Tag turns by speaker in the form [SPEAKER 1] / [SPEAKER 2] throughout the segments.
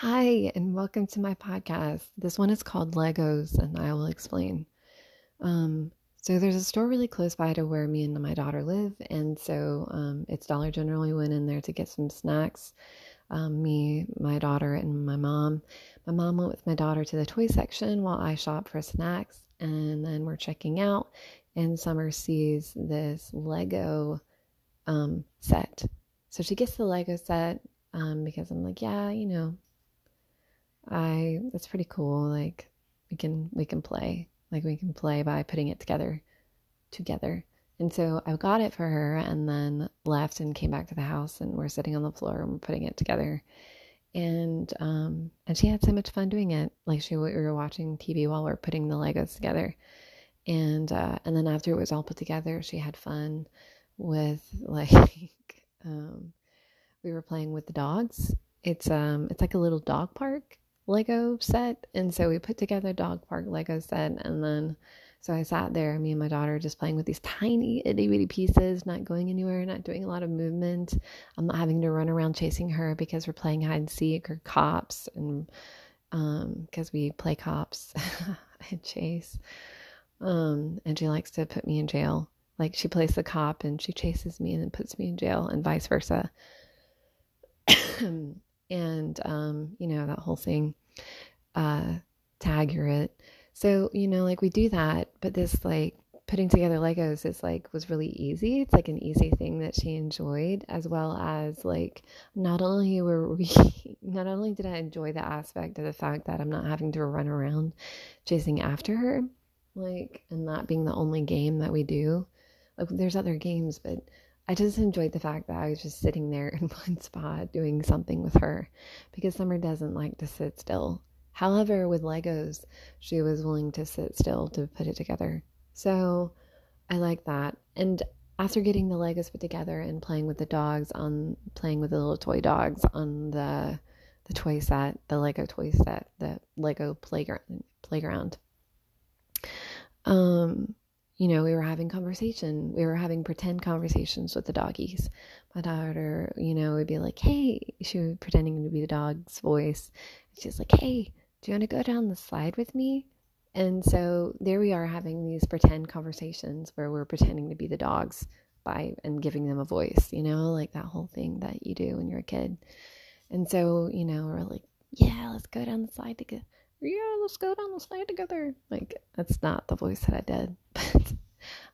[SPEAKER 1] Hi, and welcome to my podcast. This one is called Legos, and I will explain. Um, so there's a store really close by to where me and my daughter live, and so um, it's Dollar General. We went in there to get some snacks. Um, me, my daughter, and my mom. My mom went with my daughter to the toy section while I shopped for snacks, and then we're checking out. And Summer sees this Lego um, set, so she gets the Lego set um, because I'm like, yeah, you know, I that's pretty cool. Like we can we can play. Like we can play by putting it together together. And so I got it for her and then left and came back to the house and we're sitting on the floor and we're putting it together. And um and she had so much fun doing it. Like she we were watching TV while we are putting the Legos together. And uh and then after it was all put together, she had fun with like um we were playing with the dogs. It's um it's like a little dog park Lego set. And so we put together dog park Lego set. And then, so I sat there, me and my daughter, just playing with these tiny itty bitty pieces, not going anywhere, not doing a lot of movement. I'm not having to run around chasing her because we're playing hide and seek or cops. And because um, we play cops and chase. Um, and she likes to put me in jail. Like she plays the cop and she chases me and then puts me in jail, and vice versa. and um, you know that whole thing uh tag you're it. So you know like we do that but this like putting together legos is like was really easy. It's like an easy thing that she enjoyed as well as like not only were we not only did i enjoy the aspect of the fact that i'm not having to run around chasing after her like and that being the only game that we do. Like there's other games but I just enjoyed the fact that I was just sitting there in one spot doing something with her because Summer doesn't like to sit still. However, with Legos, she was willing to sit still to put it together. So I like that. And after getting the Legos put together and playing with the dogs on playing with the little toy dogs on the the toy set, the Lego toy set, the Lego playground playground. Um you know, we were having conversation. We were having pretend conversations with the doggies. My daughter, you know, would be like, "Hey," she was pretending to be the dog's voice. She's like, "Hey, do you want to go down the slide with me?" And so there we are having these pretend conversations where we're pretending to be the dogs by and giving them a voice, you know, like that whole thing that you do when you're a kid. And so, you know, we're like, "Yeah, let's go down the slide together." Yeah, let's go down the slide together. Like that's not the voice that I did, but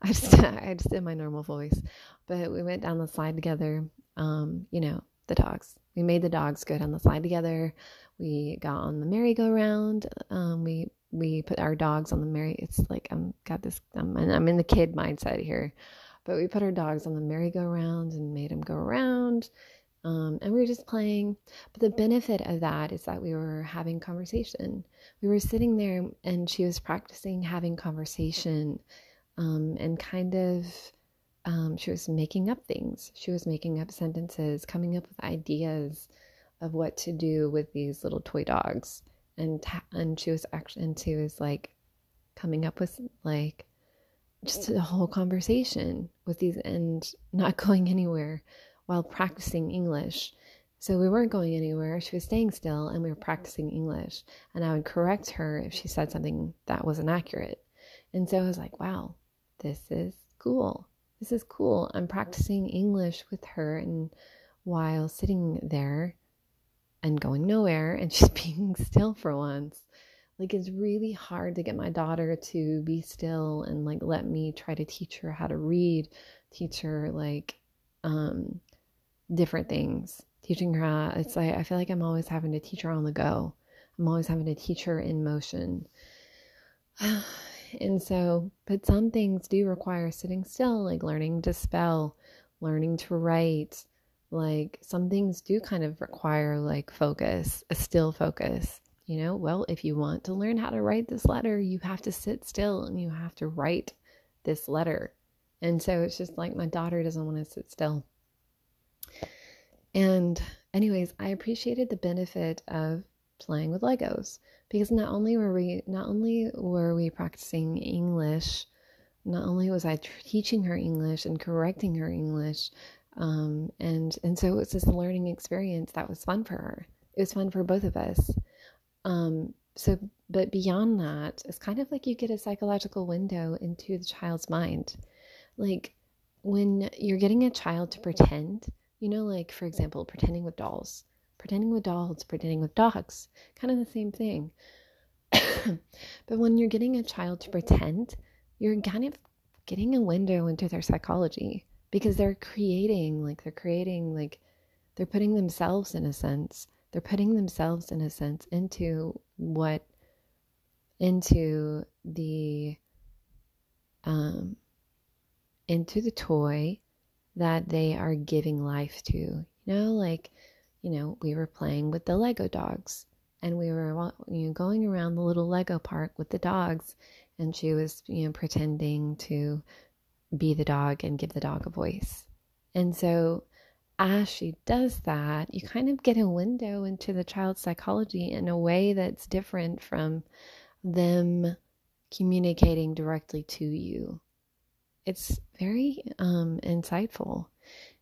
[SPEAKER 1] I just I just did my normal voice. But we went down the slide together. Um, you know, the dogs. We made the dogs go down the slide together. We got on the merry-go-round. Um, we we put our dogs on the merry. It's like I'm got this. I'm I'm in the kid mindset here, but we put our dogs on the merry-go-round and made them go around um, and we were just playing. But the benefit of that is that we were having conversation. We were sitting there and she was practicing having conversation um, and kind of, um, she was making up things. She was making up sentences, coming up with ideas of what to do with these little toy dogs. And, ta- and she was actually, and she was like coming up with like, just a whole conversation with these and not going anywhere while practicing English. So we weren't going anywhere. She was staying still and we were practicing English. And I would correct her if she said something that wasn't accurate. And so I was like, wow, this is cool. This is cool. I'm practicing English with her and while sitting there and going nowhere and she's being still for once. Like it's really hard to get my daughter to be still and like let me try to teach her how to read, teach her like um different things. Teaching her, it's like I feel like I'm always having to teach her on the go. I'm always having to teach her in motion. and so, but some things do require sitting still, like learning to spell, learning to write. Like some things do kind of require like focus, a still focus. You know, well, if you want to learn how to write this letter, you have to sit still and you have to write this letter. And so it's just like my daughter doesn't want to sit still. And, anyways, I appreciated the benefit of playing with Legos because not only were we not only were we practicing English, not only was I teaching her English and correcting her English, um, and and so it was this learning experience that was fun for her. it was fun for both of us. Um, so, but beyond that, it's kind of like you get a psychological window into the child's mind. Like when you're getting a child to pretend, you know, like for example, pretending with dolls, pretending with dolls, pretending with dogs, kind of the same thing. but when you're getting a child to pretend, you're kind of getting a window into their psychology because they're creating, like, they're creating, like, they're putting themselves in a sense they're putting themselves in a sense into what into the um into the toy that they are giving life to you know like you know we were playing with the lego dogs and we were you know going around the little lego park with the dogs and she was you know pretending to be the dog and give the dog a voice and so as she does that, you kind of get a window into the child's psychology in a way that's different from them communicating directly to you. It's very um, insightful.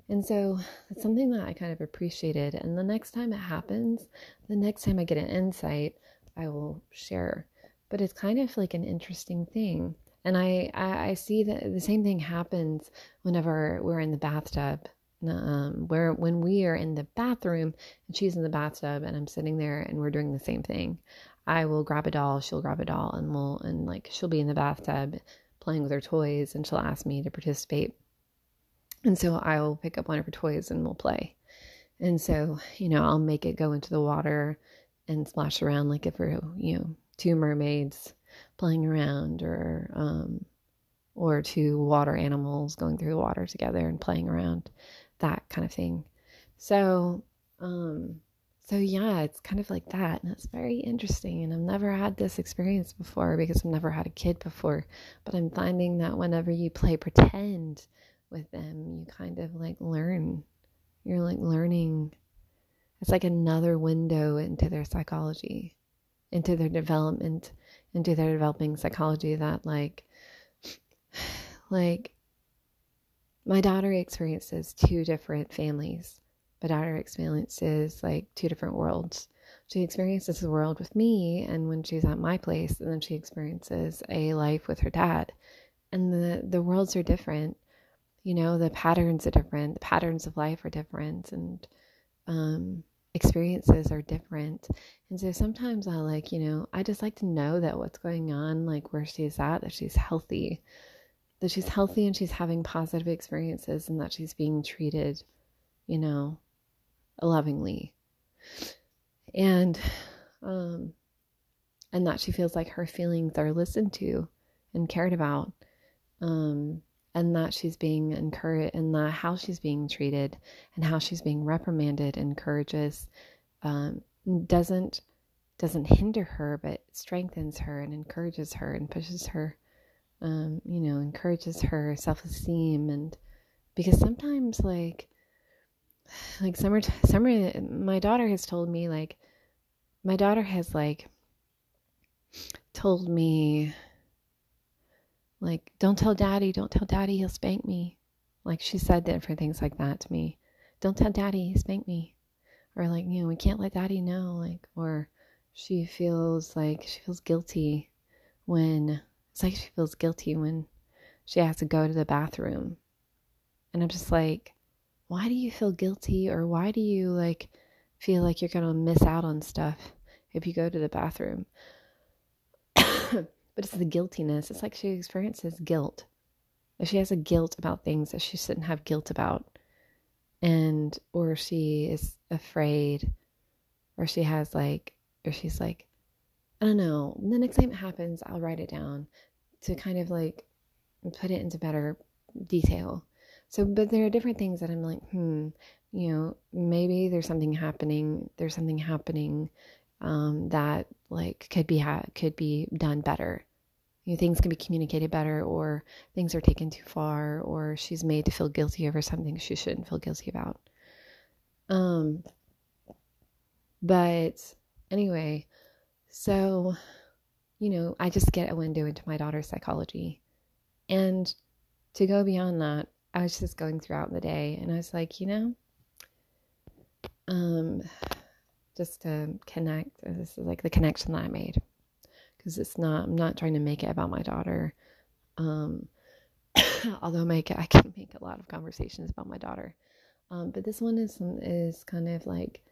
[SPEAKER 1] And so it's something that I kind of appreciated. And the next time it happens, the next time I get an insight, I will share. But it's kind of like an interesting thing. And I, I, I see that the same thing happens whenever we're in the bathtub um, where when we are in the bathroom and she's in the bathtub and I'm sitting there and we're doing the same thing, I will grab a doll, she'll grab a doll, and we'll and like she'll be in the bathtub playing with her toys and she'll ask me to participate. And so I'll pick up one of her toys and we'll play. And so, you know, I'll make it go into the water and splash around like if we're, you know, two mermaids playing around or um or two water animals going through the water together and playing around that kind of thing. So, um, so yeah, it's kind of like that, and it's very interesting. And I've never had this experience before because I've never had a kid before. But I'm finding that whenever you play pretend with them, you kind of like learn. You're like learning. It's like another window into their psychology, into their development, into their developing psychology that like, like my daughter experiences two different families. My daughter experiences like two different worlds. She experiences the world with me, and when she's at my place, and then she experiences a life with her dad. And the, the worlds are different. You know, the patterns are different, the patterns of life are different, and um, experiences are different. And so sometimes I like, you know, I just like to know that what's going on, like where she's at, that she's healthy, that she's healthy and she's having positive experiences and that she's being treated, you know, lovingly. And um and that she feels like her feelings are listened to and cared about. Um and that she's being encouraged and that how she's being treated and how she's being reprimanded encourages um, doesn't doesn't hinder her but strengthens her and encourages her and pushes her um, you know, encourages her self esteem and because sometimes like like summer summer my daughter has told me like my daughter has like told me like don't tell daddy don't tell daddy he'll spank me. Like she said different things like that to me. Don't tell daddy spank me. Or like you know we can't let daddy know like or she feels like she feels guilty when it's like she feels guilty when she has to go to the bathroom. And I'm just like, why do you feel guilty or why do you like feel like you're going to miss out on stuff if you go to the bathroom? but it's the guiltiness. It's like she experiences guilt. She has a guilt about things that she shouldn't have guilt about, and or she is afraid, or she has like, or she's like, I don't know. The next time it happens, I'll write it down to kind of like put it into better detail. So, but there are different things that I'm like, hmm, you know, maybe there's something happening. There's something happening um, that like could be ha- could be done better. You know, things can be communicated better, or things are taken too far, or she's made to feel guilty over something she shouldn't feel guilty about. Um, but anyway, so, you know, I just get a window into my daughter's psychology. And to go beyond that, I was just going throughout the day and I was like, you know, um, just to connect. This is like the connection that I made because it's not. I'm not trying to make it about my daughter. Um, although make I can make a lot of conversations about my daughter. Um, but this one is is kind of like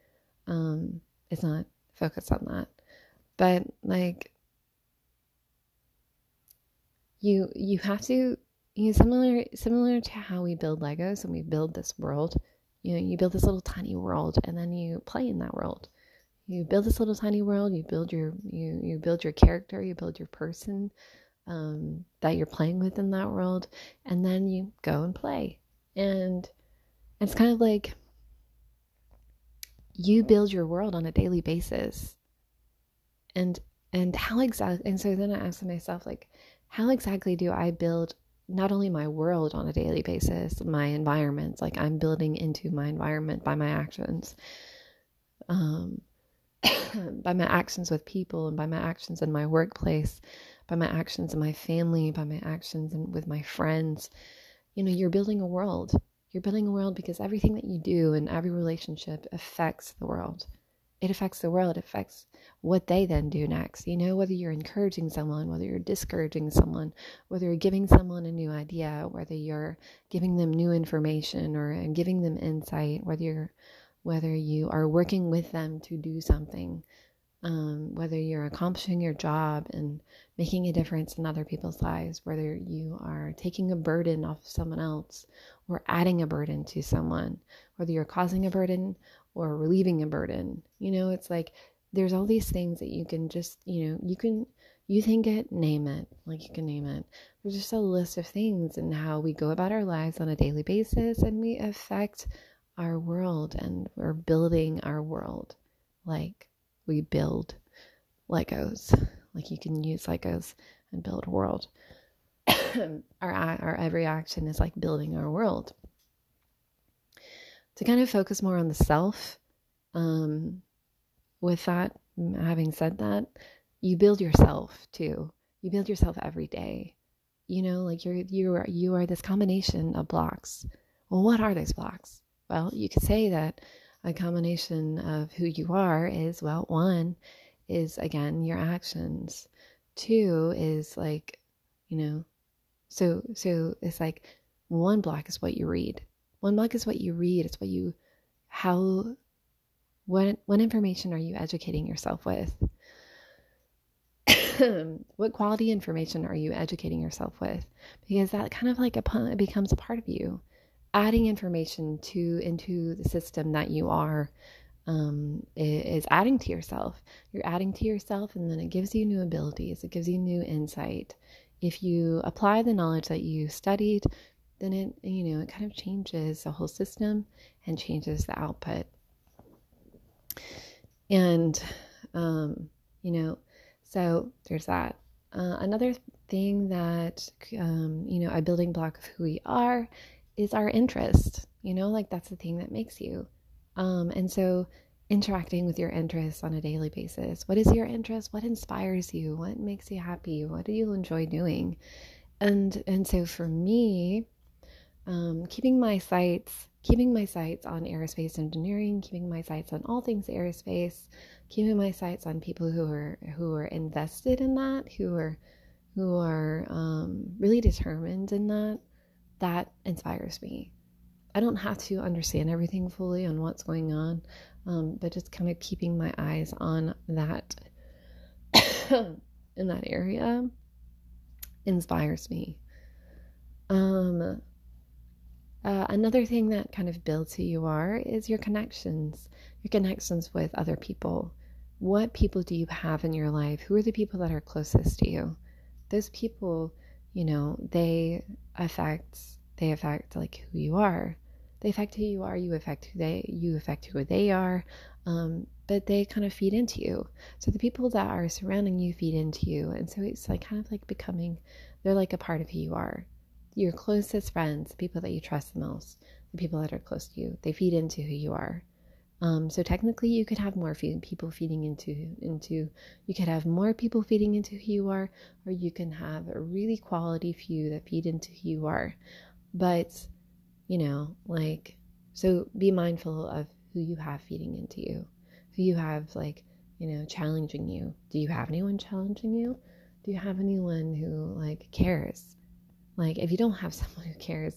[SPEAKER 1] um, it's not focused on that, but like you you have to you know similar similar to how we build Legos and we build this world. You know, you build this little tiny world and then you play in that world. You build this little tiny world. You build your you you build your character. You build your person um, that you're playing with in that world, and then you go and play. And it's kind of like you build your world on a daily basis. And and how exactly and so then I asked myself like how exactly do I build not only my world on a daily basis, my environment. like I'm building into my environment by my actions, um, by my actions with people and by my actions in my workplace, by my actions in my family, by my actions and with my friends. You know, you're building a world. You're building a world because everything that you do and every relationship affects the world. It affects the world, it affects what they then do next. You know, whether you're encouraging someone, whether you're discouraging someone, whether you're giving someone a new idea, whether you're giving them new information or giving them insight, whether you're whether you are working with them to do something, um, whether you're accomplishing your job and making a difference in other people's lives, whether you are taking a burden off of someone else or adding a burden to someone, whether you're causing a burden or relieving a burden. You know, it's like there's all these things that you can just, you know, you can, you think it, name it, like you can name it. There's just a list of things and how we go about our lives on a daily basis and we affect our world and we're building our world like we build Legos. Like you can use Legos and build a world. our our every action is like building our world. To kind of focus more on the self, um, with that, having said that, you build yourself too. You build yourself every day. You know, like you're you are you are this combination of blocks. Well, what are those blocks? Well, you could say that a combination of who you are is well, one is again your actions. Two is like, you know, so so it's like one block is what you read. One block is what you read. It's what you how what what information are you educating yourself with? what quality information are you educating yourself with? Because that kind of like a becomes a part of you. Adding information to into the system that you are um, is adding to yourself. You're adding to yourself, and then it gives you new abilities. It gives you new insight. If you apply the knowledge that you studied, then it you know it kind of changes the whole system and changes the output. And, um, you know, so there's that. Uh, another thing that, um, you know, a building block of who we are is our interest. You know, like that's the thing that makes you. Um, and so interacting with your interests on a daily basis. What is your interest? What inspires you? What makes you happy? What do you enjoy doing? And and so for me, um, keeping my sights keeping my sights on aerospace engineering, keeping my sights on all things aerospace, keeping my sights on people who are who are invested in that, who are who are um, really determined in that. That inspires me. I don't have to understand everything fully on what's going on, um, but just kind of keeping my eyes on that in that area inspires me. Um, uh, another thing that kind of builds who you are is your connections, your connections with other people. What people do you have in your life? Who are the people that are closest to you? Those people, you know, they affect they affect like who you are. They affect who you are. You affect who they you affect who they are. Um, but they kind of feed into you. So the people that are surrounding you feed into you, and so it's like kind of like becoming they're like a part of who you are your closest friends, people that you trust the most, the people that are close to you, they feed into who you are. Um, so technically, you could have more feed, people feeding into into. You could have more people feeding into who you are, or you can have a really quality few that feed into who you are. But you know, like, so be mindful of who you have feeding into you, who you have like you know challenging you do you have anyone challenging you do you have anyone who like cares like if you don't have someone who cares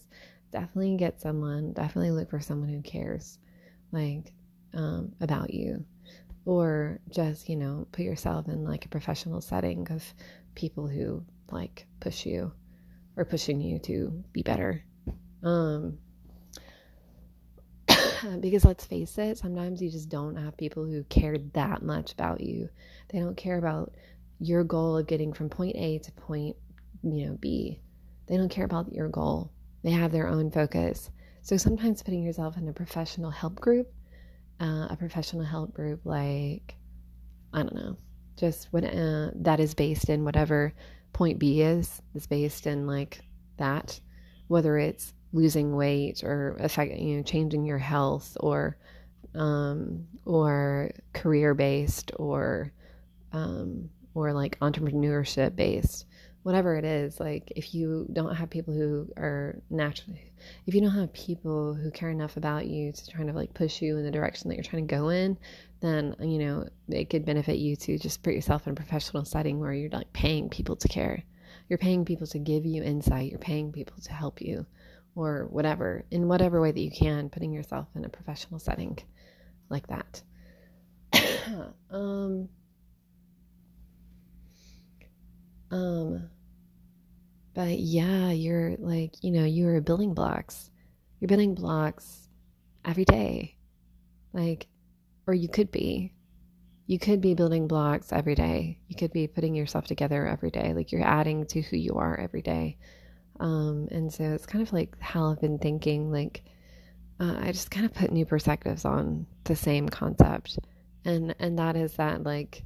[SPEAKER 1] definitely get someone definitely look for someone who cares like um, about you. Or just you know put yourself in like a professional setting of people who like push you or pushing you to be better. Um because let's face it sometimes you just don't have people who care that much about you. They don't care about your goal of getting from point a to point you know b they don't care about your goal. They have their own focus. So sometimes putting yourself in a professional help group uh, a professional help group like I don't know, just what uh, that is based in whatever point B is, is based in like that, whether it's losing weight or affect you know changing your health or um, or career based or um, or like entrepreneurship based whatever it is, like if you don't have people who are naturally, if you don't have people who care enough about you to try to like push you in the direction that you're trying to go in, then you know it could benefit you to just put yourself in a professional setting where you're like paying people to care. You're paying people to give you insight. You're paying people to help you, or whatever in whatever way that you can. Putting yourself in a professional setting like that. um um, but yeah, you're like, you know, you're building blocks. You're building blocks every day. Like, or you could be. You could be building blocks every day. You could be putting yourself together every day. Like you're adding to who you are every day. Um, and so it's kind of like how I've been thinking, like, uh, I just kind of put new perspectives on the same concept. And, and that is that, like,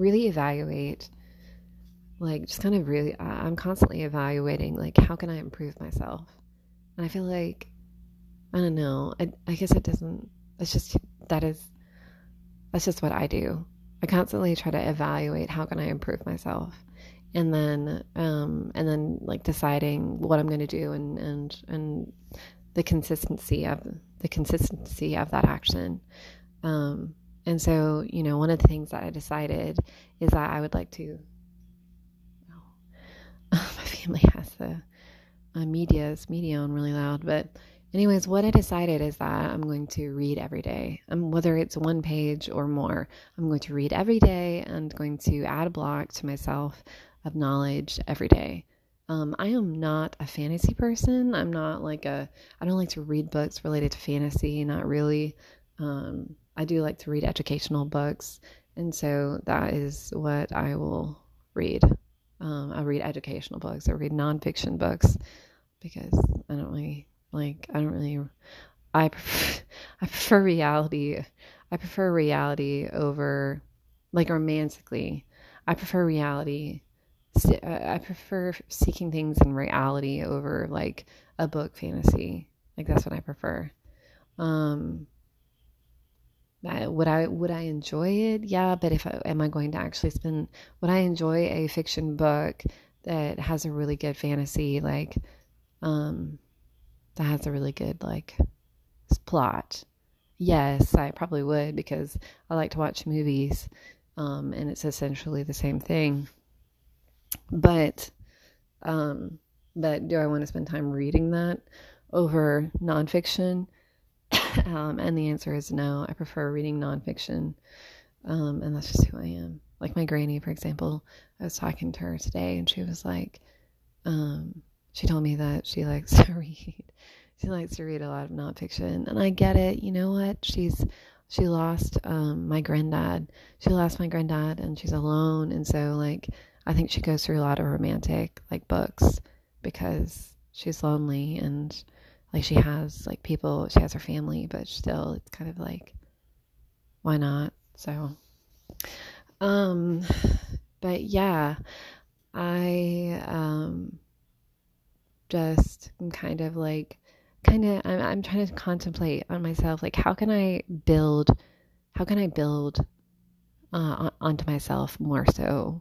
[SPEAKER 1] really evaluate like just kind of really i'm constantly evaluating like how can i improve myself? And i feel like i don't know i, I guess it doesn't it's just that is that's just what i do. I constantly try to evaluate how can i improve myself and then um and then like deciding what i'm going to do and and and the consistency of the consistency of that action. Um and so, you know, one of the things that I decided is that I would like to. My family has the a media, it's media on really loud. But, anyways, what I decided is that I'm going to read every day. Um, whether it's one page or more, I'm going to read every day and going to add a block to myself of knowledge every day. Um, I am not a fantasy person. I'm not like a, I don't like to read books related to fantasy, not really. Um, I do like to read educational books, and so that is what I will read. Um, I read educational books. I read nonfiction books because I don't really like. I don't really. I prefer, I prefer reality. I prefer reality over, like romantically. I prefer reality. I prefer seeking things in reality over like a book fantasy. Like that's what I prefer. Um, would I would I enjoy it? Yeah, but if I, am I going to actually spend? Would I enjoy a fiction book that has a really good fantasy, like, um, that has a really good like plot? Yes, I probably would because I like to watch movies, um, and it's essentially the same thing. But, um, but do I want to spend time reading that over nonfiction? um, and the answer is no. I prefer reading nonfiction, um, and that's just who I am. Like my granny, for example, I was talking to her today, and she was like, um, she told me that she likes to read. She likes to read a lot of nonfiction, and I get it. You know what? She's she lost um, my granddad. She lost my granddad, and she's alone, and so like I think she goes through a lot of romantic like books because she's lonely and like she has like people she has her family but still it's kind of like why not? So um but yeah i um just am kind of like kind of I'm, I'm trying to contemplate on myself like how can i build how can i build uh, onto myself more so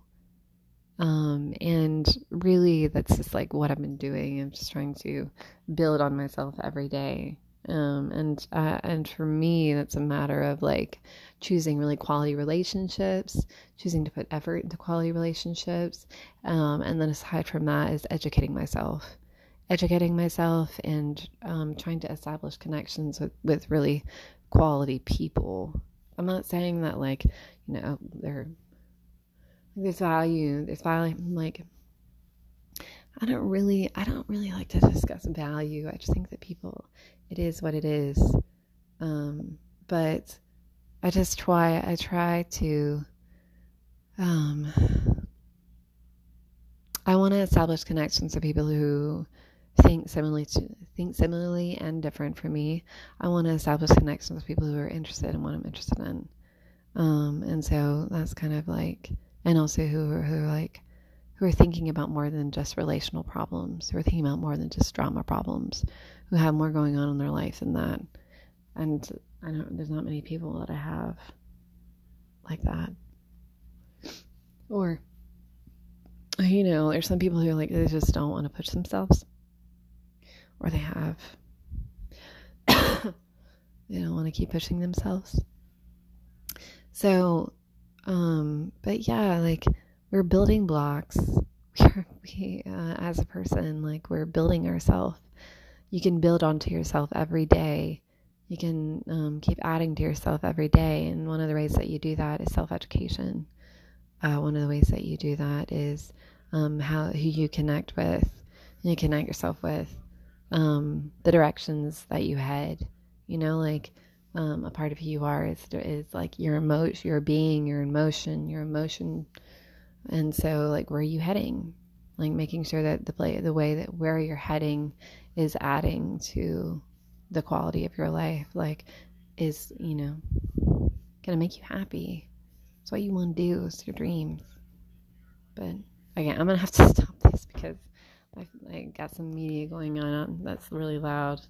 [SPEAKER 1] um, and really, that's just like what I've been doing. I'm just trying to build on myself every day Um, and uh, and for me, that's a matter of like choosing really quality relationships, choosing to put effort into quality relationships, um, and then aside from that is educating myself, educating myself, and um, trying to establish connections with with really quality people. I'm not saying that like you know there there's value, there's value like I don't really I don't really like to discuss value. I just think that people it is what it is. Um, but I just try I try to um, I want to establish connections with people who think similarly to think similarly and different from me. I want to establish connections with people who are interested in what I'm interested in. Um, and so that's kind of like and also who are, who are like who are thinking about more than just relational problems, who are thinking about more than just drama problems, who have more going on in their life than that. And I don't, there's not many people that I have like that. Or, you know, there's some people who are like, they just don't want to push themselves. Or they have, they don't want to keep pushing themselves. So, um, but yeah, like, we're building blocks. We, uh, as a person, like we're building ourselves. You can build onto yourself every day. You can um, keep adding to yourself every day. And one of the ways that you do that is self education. Uh, one of the ways that you do that is um, how who you connect with, you connect yourself with, um, the directions that you head. You know, like um, a part of who you are is is like your emotion, your being, your emotion, your emotion and so, like, where are you heading? Like, making sure that the play, the way that where you're heading is adding to the quality of your life. Like, is, you know, gonna make you happy. It's what you want to do. It's your dreams. But again, I'm gonna have to stop this because I, I got some media going on that's really loud.